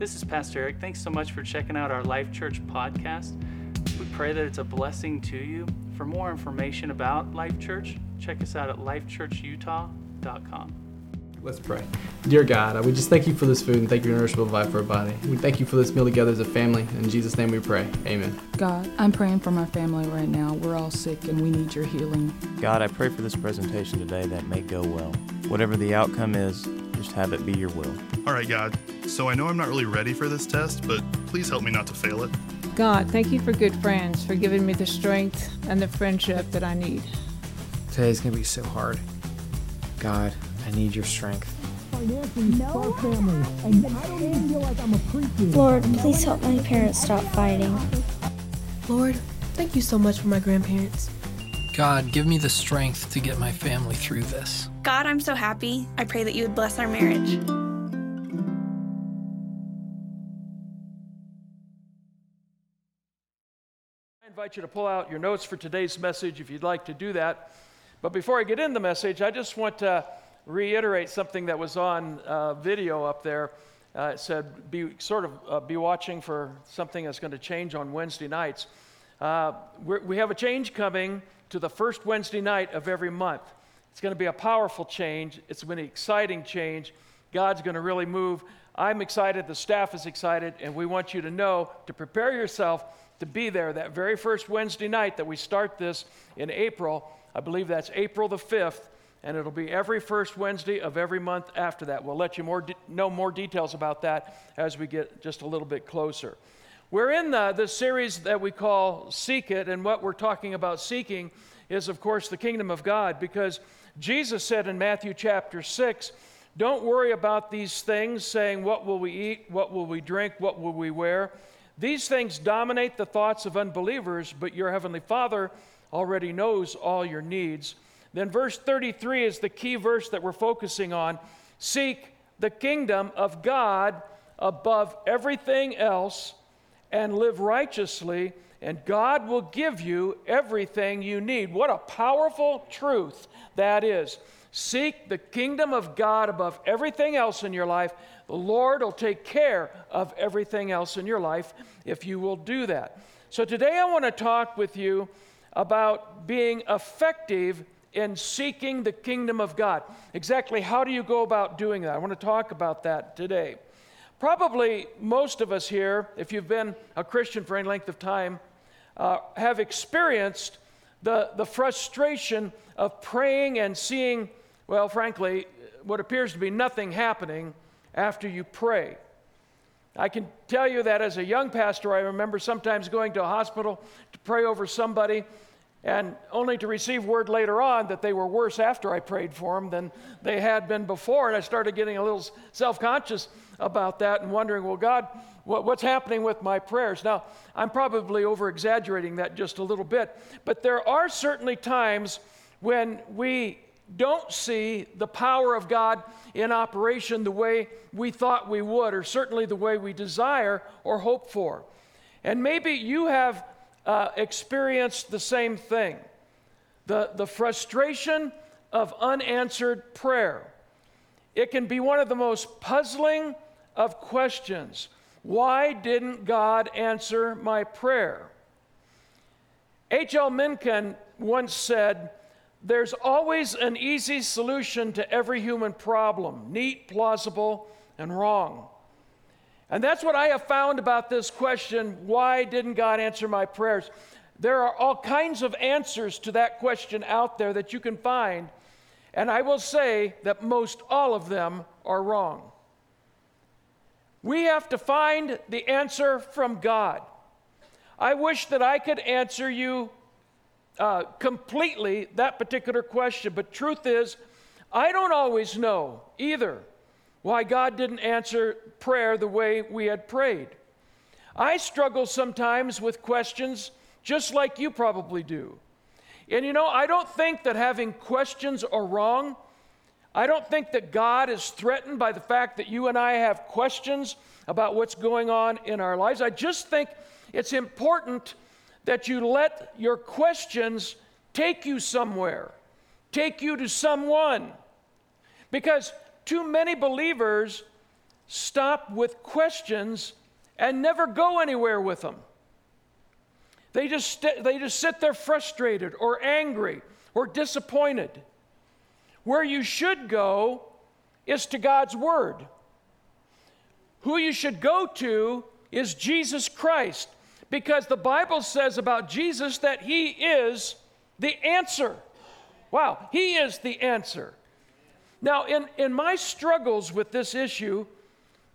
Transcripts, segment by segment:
This is Pastor Eric. Thanks so much for checking out our Life Church podcast. We pray that it's a blessing to you. For more information about Life Church, check us out at lifechurchutah.com. Let's pray. Dear God, uh, we just thank you for this food and thank you for your nourishable life for our body. We thank you for this meal together as a family. In Jesus' name we pray. Amen. God, I'm praying for my family right now. We're all sick and we need your healing. God, I pray for this presentation today that may go well. Whatever the outcome is, just have it be your will. All right, God. So I know I'm not really ready for this test, but please help me not to fail it. God, thank you for good friends, for giving me the strength and the friendship that I need. Today's going to be so hard. God, I need your strength. Lord, please help my parents stop fighting. Lord, thank you so much for my grandparents. God, give me the strength to get my family through this. God, I'm so happy. I pray that you would bless our marriage. I invite you to pull out your notes for today's message if you'd like to do that. But before I get in the message, I just want to reiterate something that was on uh, video up there. Uh, it said, be sort of uh, be watching for something that's going to change on Wednesday nights. Uh, we have a change coming to the first Wednesday night of every month. It's going to be a powerful change. It's going to be an exciting change. God's going to really move. I'm excited. The staff is excited. And we want you to know to prepare yourself to be there that very first Wednesday night that we start this in April. I believe that's April the 5th and it'll be every first Wednesday of every month after that. We'll let you more de- know more details about that as we get just a little bit closer. We're in the, the series that we call Seek It, and what we're talking about seeking is, of course, the kingdom of God, because Jesus said in Matthew chapter 6, Don't worry about these things, saying, What will we eat? What will we drink? What will we wear? These things dominate the thoughts of unbelievers, but your heavenly Father already knows all your needs. Then, verse 33 is the key verse that we're focusing on. Seek the kingdom of God above everything else and live righteously, and God will give you everything you need. What a powerful truth that is. Seek the kingdom of God above everything else in your life. The Lord will take care of everything else in your life if you will do that. So, today I want to talk with you about being effective in seeking the kingdom of God. Exactly how do you go about doing that? I want to talk about that today. Probably most of us here, if you've been a Christian for any length of time, uh, have experienced the, the frustration of praying and seeing, well, frankly, what appears to be nothing happening after you pray. I can tell you that as a young pastor, I remember sometimes going to a hospital to pray over somebody and only to receive word later on that they were worse after I prayed for them than they had been before. And I started getting a little self conscious about that and wondering, well, God, what, what's happening with my prayers? Now, I'm probably over exaggerating that just a little bit, but there are certainly times when we don't see the power of God in operation the way we thought we would, or certainly the way we desire or hope for. And maybe you have uh, experienced the same thing the, the frustration of unanswered prayer. It can be one of the most puzzling of questions. Why didn't God answer my prayer? H.L. Mencken once said, There's always an easy solution to every human problem neat, plausible, and wrong. And that's what I have found about this question why didn't God answer my prayers? There are all kinds of answers to that question out there that you can find. And I will say that most all of them are wrong. We have to find the answer from God. I wish that I could answer you uh, completely that particular question, but truth is, I don't always know either why God didn't answer prayer the way we had prayed. I struggle sometimes with questions just like you probably do. And you know, I don't think that having questions are wrong. I don't think that God is threatened by the fact that you and I have questions about what's going on in our lives. I just think it's important that you let your questions take you somewhere, take you to someone. Because too many believers stop with questions and never go anywhere with them. They just, st- they just sit there frustrated or angry or disappointed. Where you should go is to God's Word. Who you should go to is Jesus Christ, because the Bible says about Jesus that He is the answer. Wow, He is the answer. Now, in, in my struggles with this issue,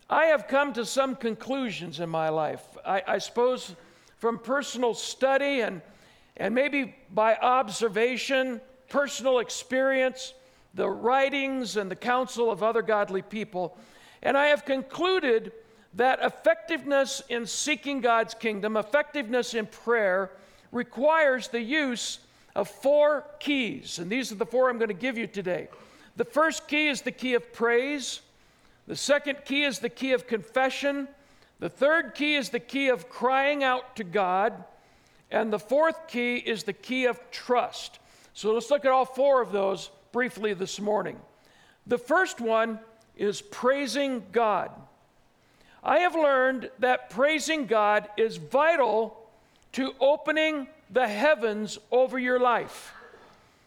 I have come to some conclusions in my life. I, I suppose from personal study and, and maybe by observation, personal experience, the writings and the counsel of other godly people. And I have concluded that effectiveness in seeking God's kingdom, effectiveness in prayer, requires the use of four keys. And these are the four I'm going to give you today. The first key is the key of praise. The second key is the key of confession. The third key is the key of crying out to God. And the fourth key is the key of trust. So let's look at all four of those briefly this morning. The first one is praising God. I have learned that praising God is vital to opening the heavens over your life.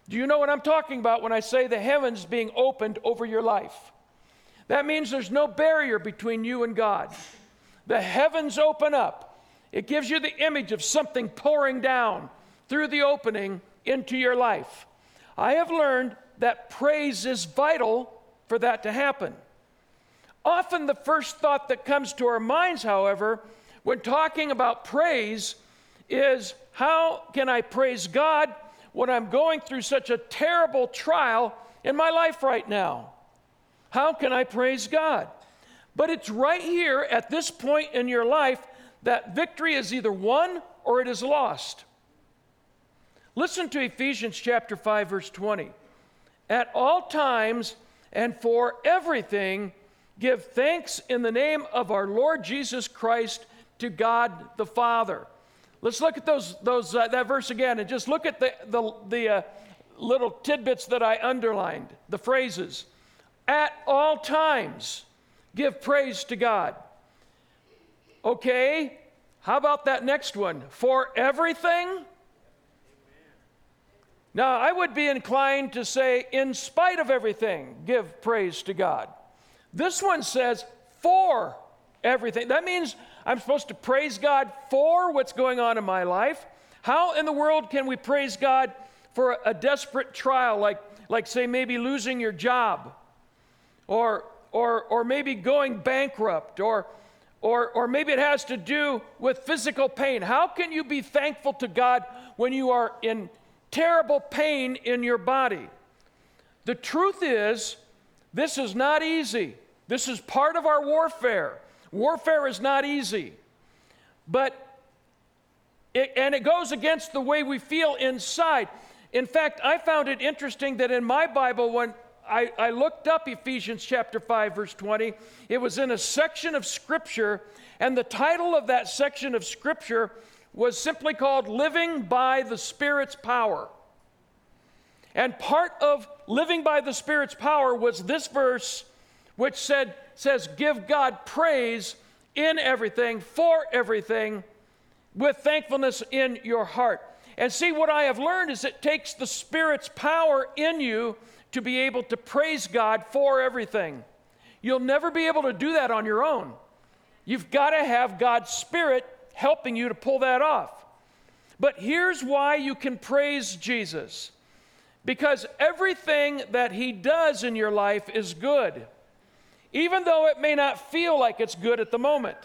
Do you know what I'm talking about when I say the heavens being opened over your life? That means there's no barrier between you and God. The heavens open up. It gives you the image of something pouring down through the opening into your life. I have learned that praise is vital for that to happen. Often, the first thought that comes to our minds, however, when talking about praise is how can I praise God when I'm going through such a terrible trial in my life right now? How can I praise God? But it's right here at this point in your life that victory is either won or it is lost. Listen to Ephesians chapter 5 verse 20. At all times and for everything give thanks in the name of our Lord Jesus Christ to God the Father. Let's look at those, those, uh, that verse again and just look at the, the, the uh, little tidbits that I underlined, the phrases. At all times, give praise to God. Okay, how about that next one? For everything? Now, I would be inclined to say, in spite of everything, give praise to God. This one says, for everything. That means I'm supposed to praise God for what's going on in my life. How in the world can we praise God for a desperate trial, like, like say, maybe losing your job, or, or, or maybe going bankrupt, or, or, or maybe it has to do with physical pain? How can you be thankful to God when you are in terrible pain in your body? The truth is, this is not easy. This is part of our warfare. Warfare is not easy. But, it, and it goes against the way we feel inside. In fact, I found it interesting that in my Bible, when I, I looked up Ephesians chapter 5, verse 20, it was in a section of Scripture, and the title of that section of Scripture was simply called Living by the Spirit's Power. And part of living by the Spirit's power was this verse which said, says, Give God praise in everything, for everything, with thankfulness in your heart. And see, what I have learned is it takes the Spirit's power in you to be able to praise God for everything. You'll never be able to do that on your own. You've got to have God's Spirit helping you to pull that off. But here's why you can praise Jesus because everything that He does in your life is good even though it may not feel like it's good at the moment.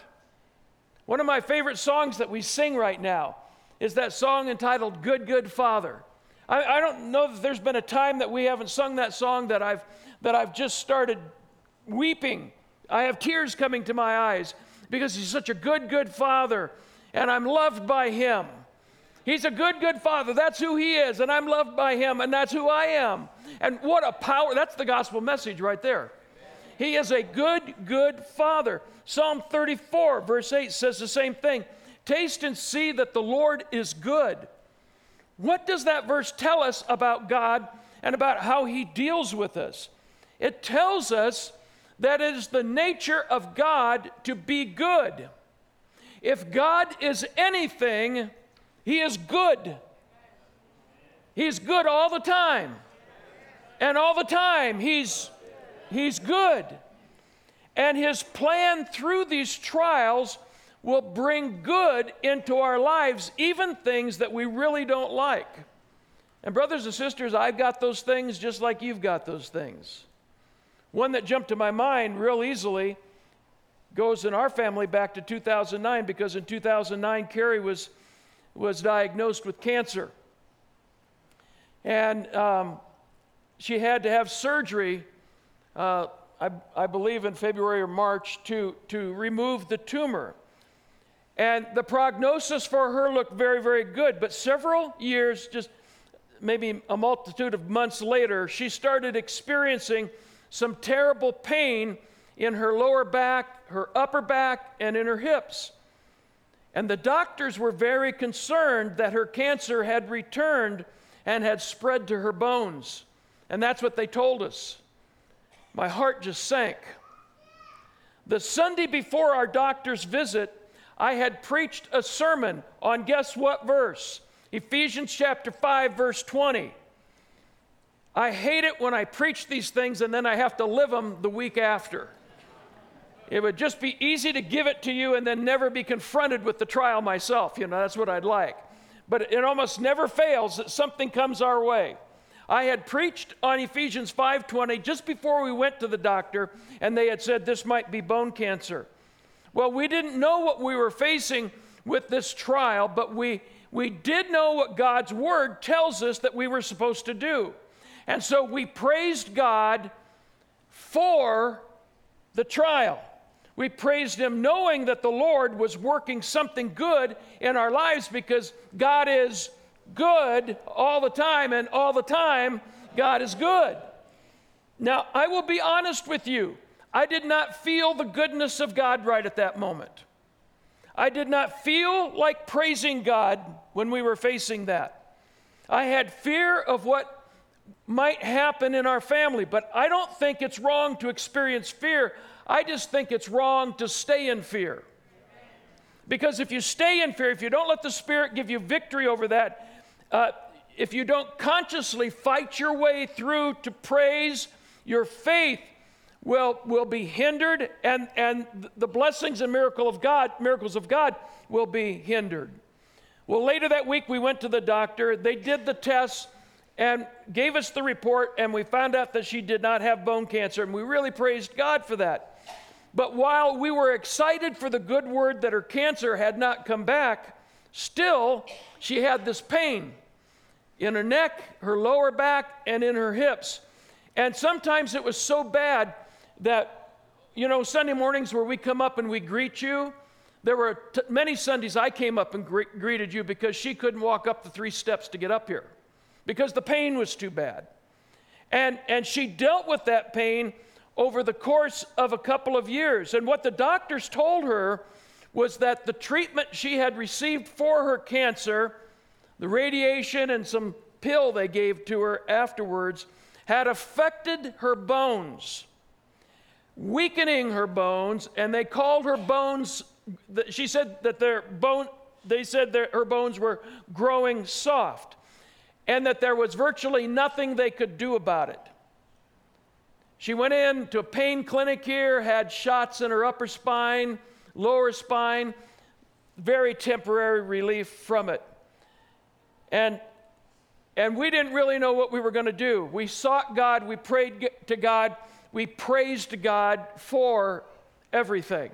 One of my favorite songs that we sing right now is that song entitled Good, Good Father. I, I, don't know that there's been a time that we haven't sung that song that I've, that I've just started weeping. I have tears coming to my eyes because he's such a good, good father, and I'm loved by him. He's a good, good father. That's who he is, and I'm loved by him, and that's who I am. And what a power! That's the gospel message right there. He is a good, good father. Psalm 34, verse 8 says the same thing Taste and see that the Lord is good. What does that verse tell us about God and about how He deals with us? It tells us that it is the nature of God to be good. If God is anything, He is good. He's good all the time. And all the time, He's, he's good. And His plan through these trials will bring good into our lives, even things that we really don't like. And, brothers and sisters, I've got those things just like you've got those things. One that jumped to my mind real easily goes in our family back to 2009 because in 2009, Carrie was, was diagnosed with cancer. And um, she had to have surgery, uh, I, I believe in February or March, to, to remove the tumor. And the prognosis for her looked very, very good. But several years, just maybe a multitude of months later, she started experiencing some terrible pain in her lower back, her upper back, and in her hips. And the doctors were very concerned that her cancer had returned and had spread to her bones. And that's what they told us. My heart just sank. The Sunday before our doctor's visit, I had preached a sermon on guess what verse? Ephesians chapter 5, verse 20. I hate it when I preach these things and then I have to live them the week after. It would just be easy to give it to you and then never be confronted with the trial myself. You know, that's what I'd like. But it almost never fails that something comes our way. I had preached on Ephesians 5:20 just before we went to the doctor and they had said this might be bone cancer. Well, we didn't know what we were facing with this trial, but we we did know what God's word tells us that we were supposed to do. And so we praised God for the trial. We praised Him knowing that the Lord was working something good in our lives because God is good all the time, and all the time, God is good. Now, I will be honest with you. I did not feel the goodness of God right at that moment. I did not feel like praising God when we were facing that. I had fear of what might happen in our family, but I don't think it's wrong to experience fear. I just think it's wrong to stay in fear. Because if you stay in fear, if you don't let the Spirit give you victory over that, uh, if you don't consciously fight your way through to praise, your faith will, will be hindered, and, and the blessings and miracle of God, miracles of God will be hindered. Well, later that week, we went to the doctor. They did the tests and gave us the report, and we found out that she did not have bone cancer, and we really praised God for that. But while we were excited for the good word that her cancer had not come back, still she had this pain in her neck, her lower back, and in her hips. And sometimes it was so bad that, you know, Sunday mornings where we come up and we greet you, there were t- many Sundays I came up and gre- greeted you because she couldn't walk up the three steps to get up here because the pain was too bad. And, and she dealt with that pain over the course of a couple of years. And what the doctors told her was that the treatment she had received for her cancer, the radiation and some pill they gave to her afterwards, had affected her bones, weakening her bones, and they called her bones, she said that their bone, they said that her bones were growing soft and that there was virtually nothing they could do about it. She went in to a pain clinic here, had shots in her upper spine, lower spine, very temporary relief from it. And and we didn't really know what we were going to do. We sought God, we prayed to God, we praised God for everything.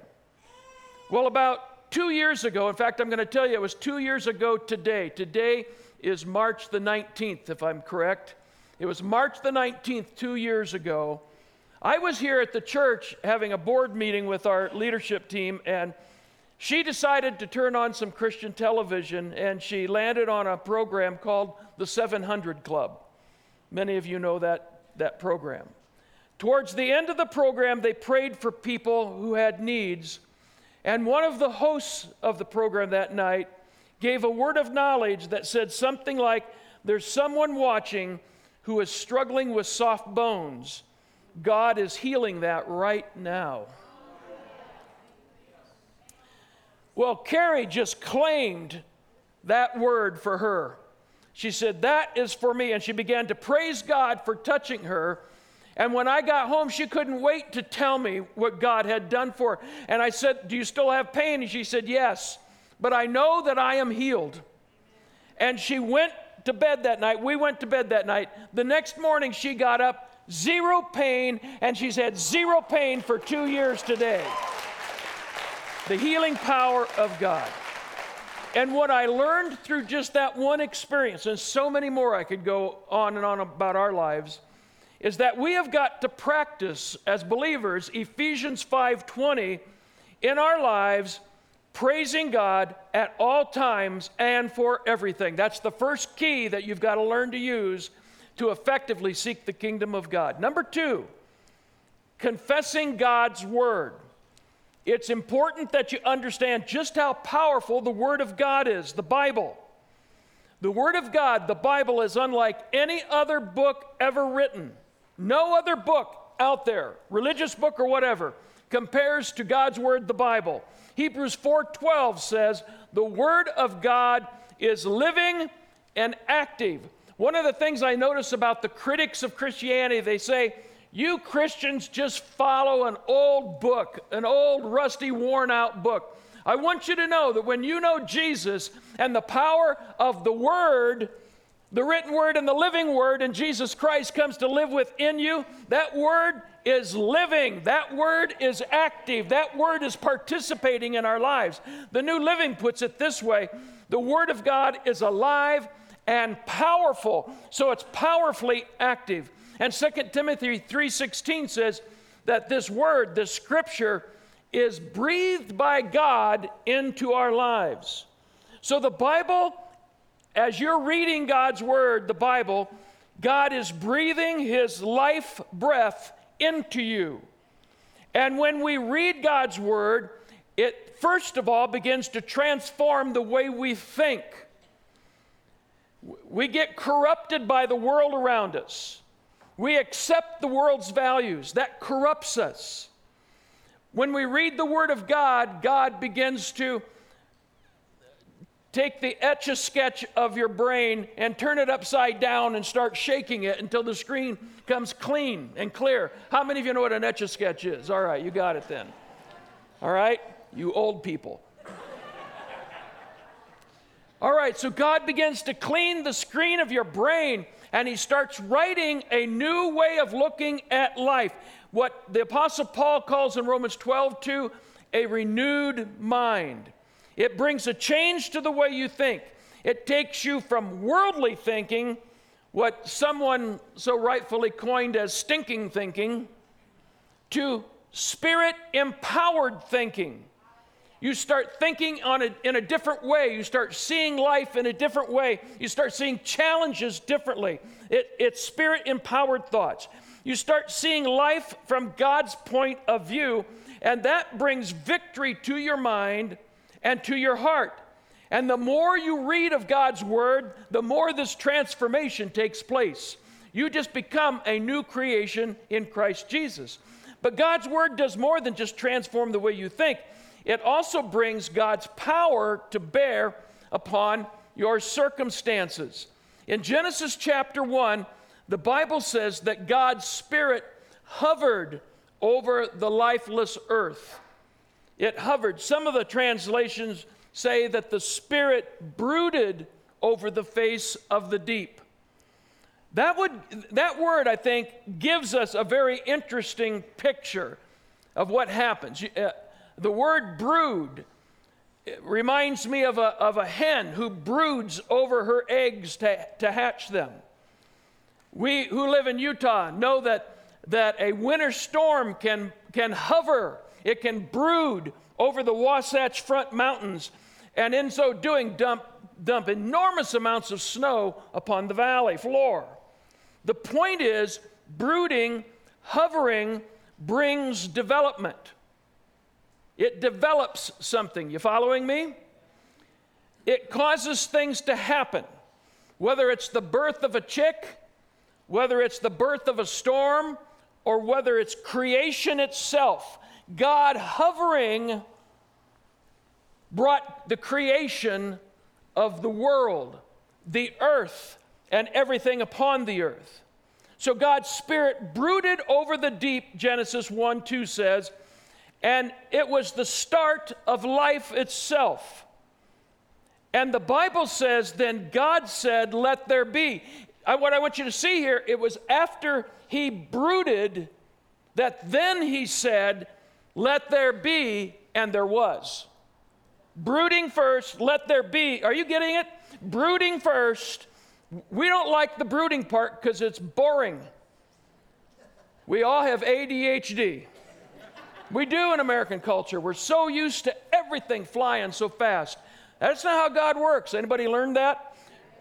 Well, about two years ago, in fact, I'm going to tell you, it was two years ago today. Today is March the 19th, if I'm correct. It was March the 19th, two years ago. I was here at the church having a board meeting with our leadership team, and she decided to turn on some Christian television, and she landed on a program called the 700 Club. Many of you know that, that program. Towards the end of the program, they prayed for people who had needs, and one of the hosts of the program that night gave a word of knowledge that said something like, There's someone watching who is struggling with soft bones, God is healing that right now. Well, Carrie just claimed that word for her. She said, That is for me. And she began to praise God for touching her. And when I got home, she couldn't wait to tell me what God had done for her. And I said, Do you still have pain? And she said, Yes, but I know that I am healed. And she went to bed that night. We went to bed that night. The next morning, she got up, zero pain, and she's had zero pain for two years today. The healing power of God. And what I learned through just that one experience, and so many more I could go on and on about our lives, is that we have got to practice as believers Ephesians 5:20 in our lives praising God at all times and for everything. That's the first key that you've got to learn to use to effectively seek the kingdom of God. Number 2, confessing God's word. It's important that you understand just how powerful the Word of God is, the Bible. The Word of God, the Bible, is unlike any other book ever written. No other book out there, religious book or whatever, compares to God's Word, the Bible. Hebrews 4:12 says, "The Word of God is living and active." One of the things I notice about the critics of Christianity, they say, you Christians just follow an old book, an old, rusty, worn out book. I want you to know that when you know Jesus and the power of the Word, the written Word and the living Word, and Jesus Christ comes to live within you, that Word is living. That Word is active. That Word is participating in our lives. The New Living puts it this way the Word of God is alive and powerful, so it's powerfully active. And 2 Timothy 3:16 says that this word, this scripture is breathed by God into our lives. So the Bible as you're reading God's word, the Bible, God is breathing his life breath into you. And when we read God's word, it first of all begins to transform the way we think. We get corrupted by the world around us. We accept the world's values. That corrupts us. When we read the Word of God, God begins to take the etch a sketch of your brain and turn it upside down and start shaking it until the screen comes clean and clear. How many of you know what an etch a sketch is? All right, you got it then. All right, you old people. All right, so God begins to clean the screen of your brain and he starts writing a new way of looking at life. What the Apostle Paul calls in Romans 12 2 a renewed mind. It brings a change to the way you think. It takes you from worldly thinking, what someone so rightfully coined as stinking thinking, to spirit empowered thinking. You start thinking on a, in a different way. You start seeing life in a different way. You start seeing challenges differently. It, it's spirit empowered thoughts. You start seeing life from God's point of view, and that brings victory to your mind and to your heart. And the more you read of God's word, the more this transformation takes place. You just become a new creation in Christ Jesus. But God's word does more than just transform the way you think it also brings God's power to bear upon your circumstances. In Genesis chapter 1, the Bible says that God's Spirit hovered over the lifeless earth. It hovered. Some of the translations say that the Spirit brooded over the face of the deep. That, would, that word, I think, gives us a very interesting picture of what happens. Uh, The word brood reminds me of a, of a hen who broods over her eggs to, to hatch them. We who live in Utah know that, that a winter storm can, can hover, it can brood over the Wasatch Front Mountains, and in so doing, dump, dump enormous amounts of snow upon the valley floor. The point is, brooding, hovering, brings development. It develops something. You following me? It causes things to happen. Whether it's the birth of a chick, whether it's the birth of a storm, or whether it's creation itself, God hovering brought the creation of the world, the earth, and everything upon the earth. So God's Spirit brooded over the deep, Genesis 1 2 says, and it was the start of life itself. And the Bible says, then God said, Let there be. I, what I want you to see here, it was after he brooded that then he said, Let there be, and there was. Brooding first, let there be. Are you getting it? Brooding first. We don't like the brooding part because it's boring. We all have ADHD. We do in American culture. We're so used to everything flying so fast. That's not how God works. Anybody learned that?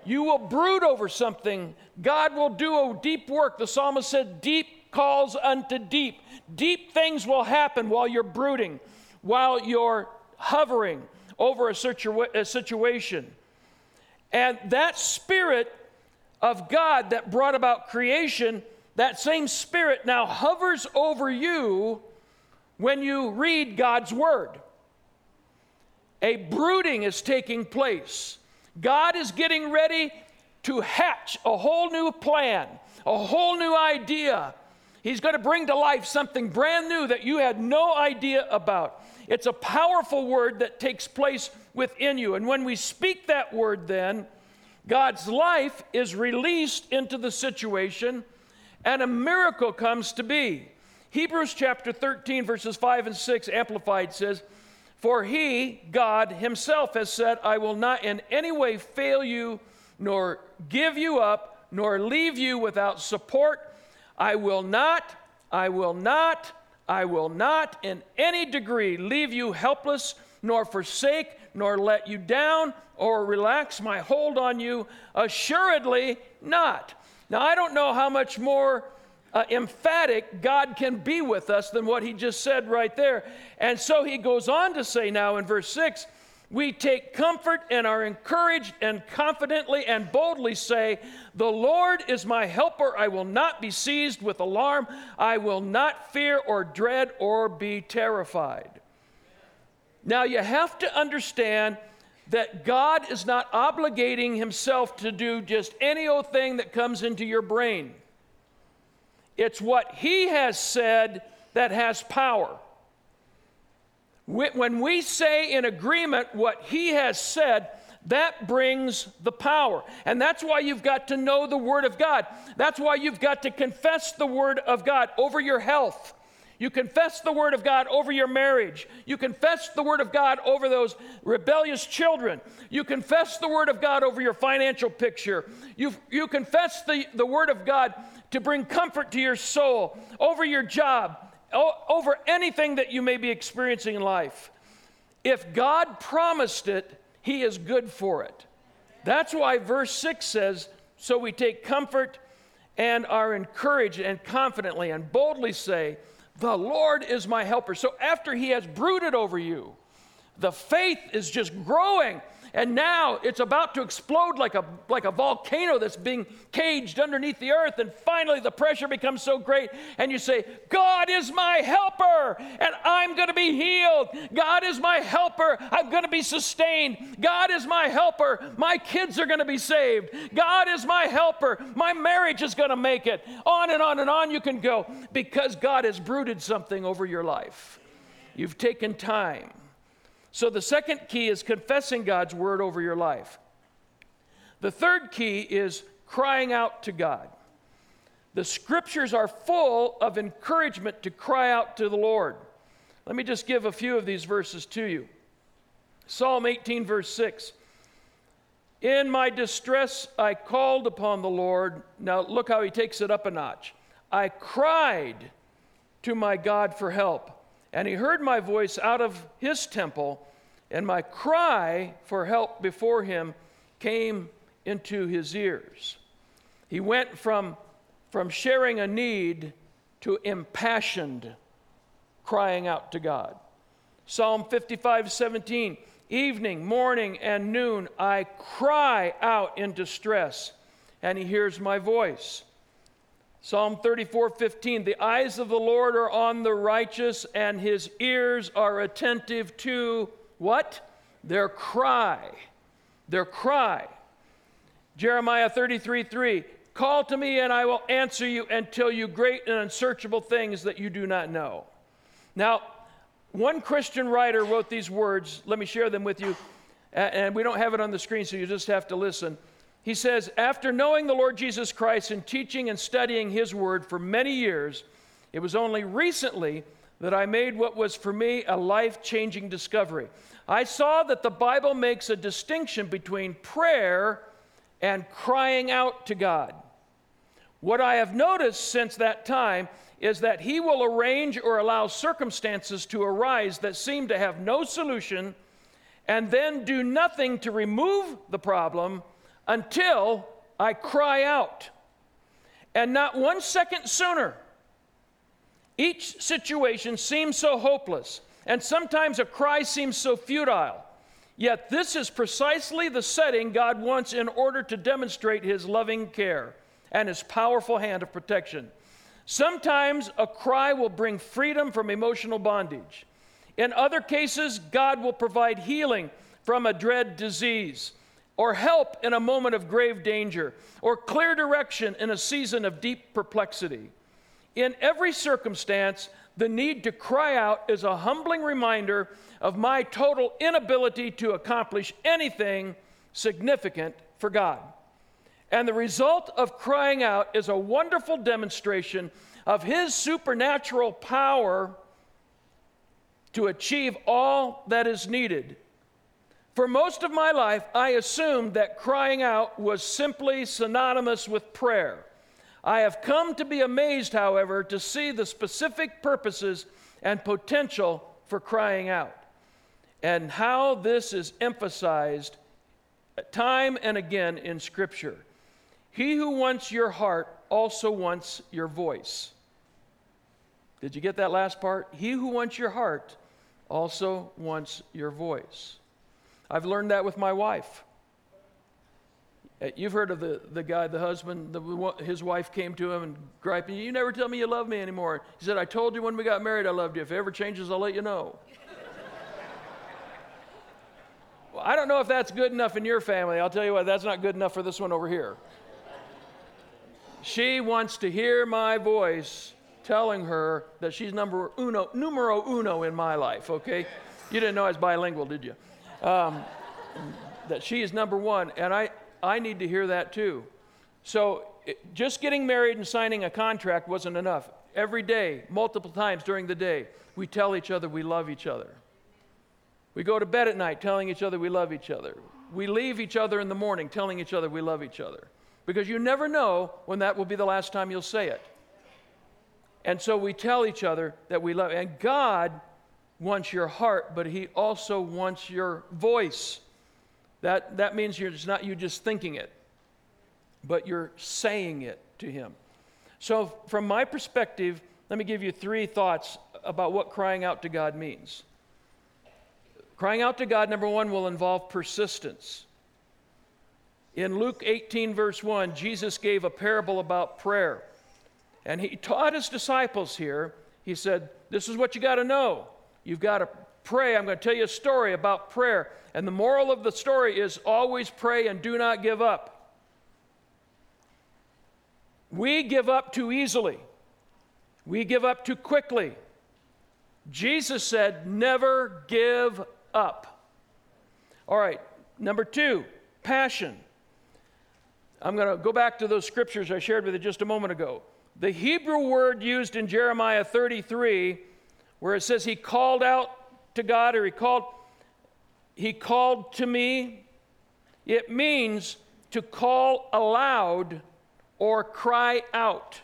You will brood over something. God will do a deep work. The psalmist said, Deep calls unto deep. Deep things will happen while you're brooding, while you're hovering over a, situa- a situation. And that spirit of God that brought about creation, that same spirit now hovers over you when you read God's word. A brooding is taking place. God is getting ready to hatch a whole new plan, a whole new idea. He's going to bring to life something brand new that you had no idea about. It's a powerful word that takes place within you. And when we speak that word, then, God's life is released into the situation and a miracle comes to be. Hebrews chapter 13, verses 5 and 6, Amplified says, For he, God himself, has said, I will not in any way fail you, nor give you up, nor leave you without support. I will not, I will not, I will not in any degree leave you helpless, nor forsake, nor let you down, or relax my hold on you. Assuredly not. Now, I don't know how much more uh, emphatic God can be with us than what he just said right there. And so he goes on to say now in verse 6 we take comfort and are encouraged and confidently and boldly say, The Lord is my helper. I will not be seized with alarm. I will not fear or dread or be terrified. Now you have to understand that God is not obligating himself to do just any old thing that comes into your brain. It's what He has said that has power. When we say in agreement what He has said, that brings the power. And that's why you've got to know the Word of God. That's why you've got to confess the Word of God over your health. You confess the Word of God over your marriage. You confess the Word of God over those rebellious children. You confess the Word of God over your financial picture. You, you confess the, the Word of God to bring comfort to your soul, over your job, over anything that you may be experiencing in life. If God promised it, He is good for it. That's why verse 6 says, So we take comfort and are encouraged and confidently and boldly say, The Lord is my helper. So after He has brooded over you, the faith is just growing and now it's about to explode like a, like a volcano that's being caged underneath the earth. And finally, the pressure becomes so great, and you say, God is my helper, and I'm going to be healed. God is my helper, I'm going to be sustained. God is my helper, my kids are going to be saved. God is my helper, my marriage is going to make it. On and on and on you can go because God has brooded something over your life. You've taken time so the second key is confessing God's word over your life. The third key is crying out to God. The scriptures are full of encouragement to cry out to the Lord. Let me just give a few of these verses to you. Psalm 18, verse 6. In my distress, I called upon the Lord. Now, look how he takes it up a notch. I cried to my God for help and he heard my voice out of his temple, and my cry for help before him came into his ears. He went from, from sharing a need to impassioned crying out to God. Psalm 55 17, evening, morning, and noon, I cry out in distress, and he hears my voice. Psalm 34 15. The eyes of the Lord are on the righteous, and his ears are attentive to what? Their cry. Their cry. Jeremiah 33 3. Call to me, and I will answer you and tell you great and unsearchable things that you do not know. Now, one Christian writer wrote these words. Let me share them with you. And we don't have it on the screen, so you just have to listen. He says, After knowing the Lord Jesus Christ and teaching and studying his word for many years, it was only recently that I made what was for me a life changing discovery. I saw that the Bible makes a distinction between prayer and crying out to God. What I have noticed since that time is that He will arrange or allow circumstances to arise that seem to have no solution and then do nothing to remove the problem until I cry out. And not one second sooner, each situation seems so hopeless, and sometimes a cry seems so futile. Yet, this is precisely the setting God wants in order to demonstrate His loving care and His powerful hand of protection. Sometimes a cry will bring freedom from emotional bondage. In other cases, God will provide healing from a dread disease, or help in a moment of grave danger, or clear direction in a season of deep perplexity. In every circumstance, the need to cry out is a humbling reminder of my total inability to accomplish anything significant for God. And the result of crying out is a wonderful demonstration of His supernatural power to achieve all that is needed. For most of my life, I assumed that crying out was simply synonymous with prayer. I have come to be amazed, however, to see the specific purposes and potential for crying out, and how this is emphasized time and again in Scripture. He who wants your heart also wants your voice. Did you get that last part? He who wants your heart also wants your voice. I've learned that with my wife. Uh, you've heard of the, the guy, the husband, the, his wife came to him and griping, You never tell me you love me anymore. He said, I told you when we got married I loved you. If it ever changes, I'll let you know. well, I don't know if that's good enough in your family. I'll tell you what, that's not good enough for this one over here. She wants to hear my voice telling her that she's number uno, numero uno in my life, okay? You didn't know I was bilingual, did you? Um, that she is number one, and I, I need to hear that too. So it, just getting married and signing a contract wasn't enough. Every day, multiple times during the day, we tell each other we love each other. We go to bed at night telling each other we love each other. We leave each other in the morning telling each other we love each other because you never know when that will be the last time you'll say it. And so we tell each other that we love. And God wants your heart, but He also wants your voice. That, that means you're, it's not you just thinking it, but you're saying it to Him. So, from my perspective, let me give you three thoughts about what crying out to God means. Crying out to God, number one, will involve persistence. In Luke 18, verse 1, Jesus gave a parable about prayer. And he taught his disciples here, he said, This is what you got to know. You've got to pray. I'm going to tell you a story about prayer. And the moral of the story is always pray and do not give up. We give up too easily, we give up too quickly. Jesus said, Never give up. All right, number two, passion. I'm going to go back to those scriptures I shared with you just a moment ago. The Hebrew word used in Jeremiah 33, where it says he called out to God or he called, he called to me, it means to call aloud or cry out.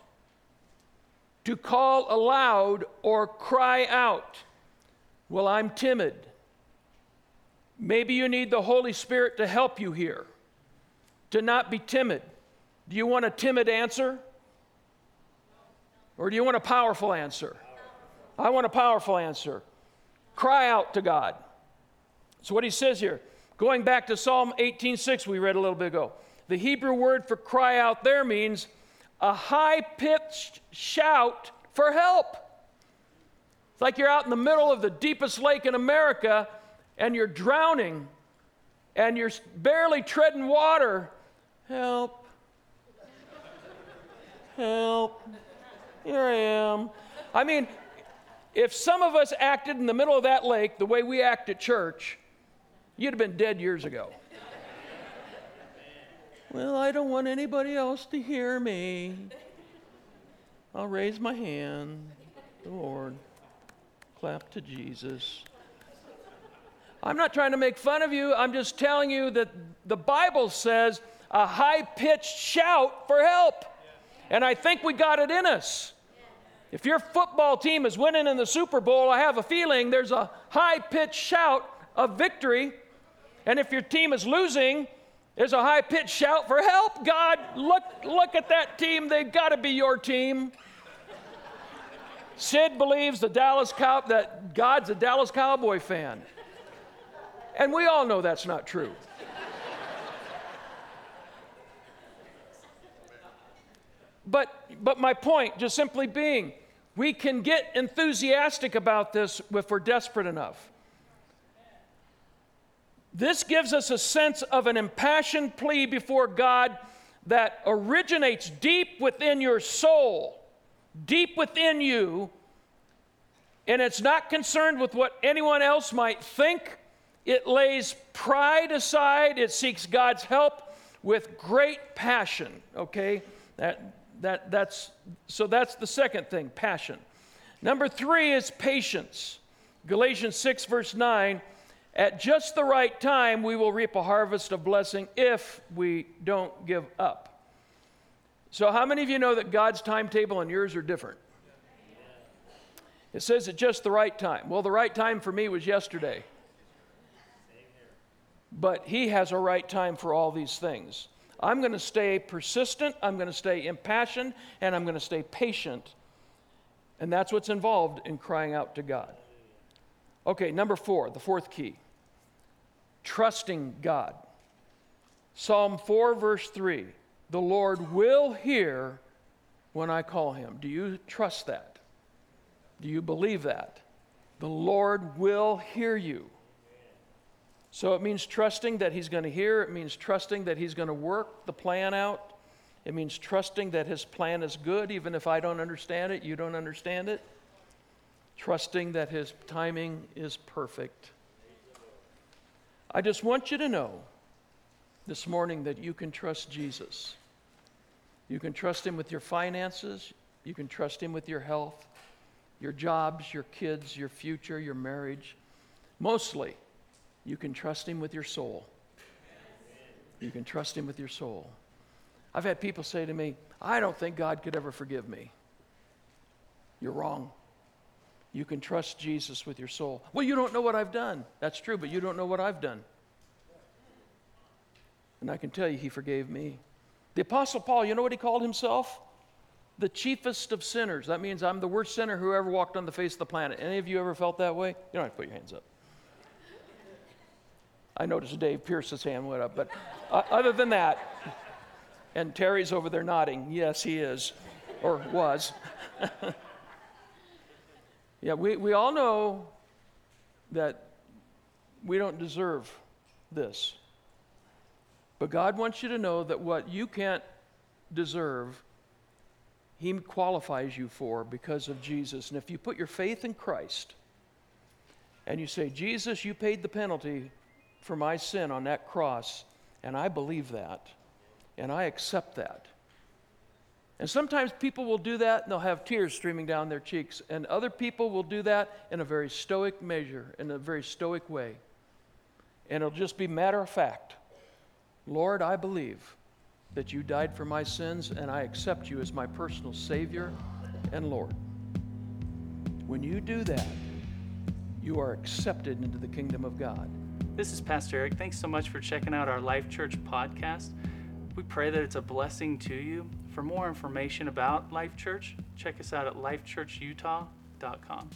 To call aloud or cry out. Well, I'm timid. Maybe you need the Holy Spirit to help you here to not be timid. Do you want a timid answer? Or do you want a powerful answer? I want a powerful answer. Cry out to God. So what he says here, going back to Psalm 18:6 we read a little bit ago. The Hebrew word for cry out there means a high pitched shout for help. It's like you're out in the middle of the deepest lake in America and you're drowning and you're barely treading water. Help. Help. Here I am. I mean, if some of us acted in the middle of that lake the way we act at church, you'd have been dead years ago. well, I don't want anybody else to hear me. I'll raise my hand. The Lord. Clap to Jesus. I'm not trying to make fun of you. I'm just telling you that the Bible says a high pitched shout for help. And I think we got it in us. If your football team is winning in the Super Bowl, I have a feeling there's a high pitched shout of victory. And if your team is losing, there's a high pitched shout for help. God, look, look at that team. They've got to be your team. Sid believes the Dallas Cow- that God's a Dallas Cowboy fan. And we all know that's not true. but, but my point, just simply being, we can get enthusiastic about this if we're desperate enough. This gives us a sense of an impassioned plea before God that originates deep within your soul, deep within you, and it's not concerned with what anyone else might think. It lays pride aside, it seeks God's help with great passion, okay? That, that, that's, so that's the second thing passion. Number three is patience. Galatians 6, verse 9 at just the right time, we will reap a harvest of blessing if we don't give up. So, how many of you know that God's timetable and yours are different? It says at just the right time. Well, the right time for me was yesterday. But He has a right time for all these things. I'm going to stay persistent, I'm going to stay impassioned, and I'm going to stay patient. And that's what's involved in crying out to God. Okay, number four, the fourth key trusting God. Psalm 4, verse 3 The Lord will hear when I call him. Do you trust that? Do you believe that? The Lord will hear you. So it means trusting that He's going to hear. It means trusting that He's going to work the plan out. It means trusting that His plan is good, even if I don't understand it, you don't understand it. Trusting that His timing is perfect. I just want you to know this morning that you can trust Jesus. You can trust Him with your finances, you can trust Him with your health, your jobs, your kids, your future, your marriage. Mostly, you can trust Him with your soul. You can trust Him with your soul. I've had people say to me, I don't think God could ever forgive me. You're wrong. You can trust Jesus with your soul. Well, you don't know what I've done. That's true, but you don't know what I've done. And I can tell you, He forgave me. The Apostle Paul, you know what he called himself? The chiefest of sinners. That means I'm the worst sinner who ever walked on the face of the planet. Any of you ever felt that way? You don't have to put your hands up. I noticed Dave Pierce's hand went up, but uh, other than that, and Terry's over there nodding. Yes, he is, or was. yeah, we, we all know that we don't deserve this. But God wants you to know that what you can't deserve, He qualifies you for because of Jesus. And if you put your faith in Christ and you say, Jesus, you paid the penalty for my sin on that cross, and I believe that, and I accept that. And sometimes people will do that and they'll have tears streaming down their cheeks, and other people will do that in a very stoic measure, in a very stoic way. And it'll just be matter of fact. Lord, I believe that you died for my sins, and I accept you as my personal Savior and Lord. When you do that, you are accepted into the kingdom of God. This is Pastor Eric. Thanks so much for checking out our Life Church podcast. We pray that it's a blessing to you. For more information about Life Church, check us out at lifechurchutah.com.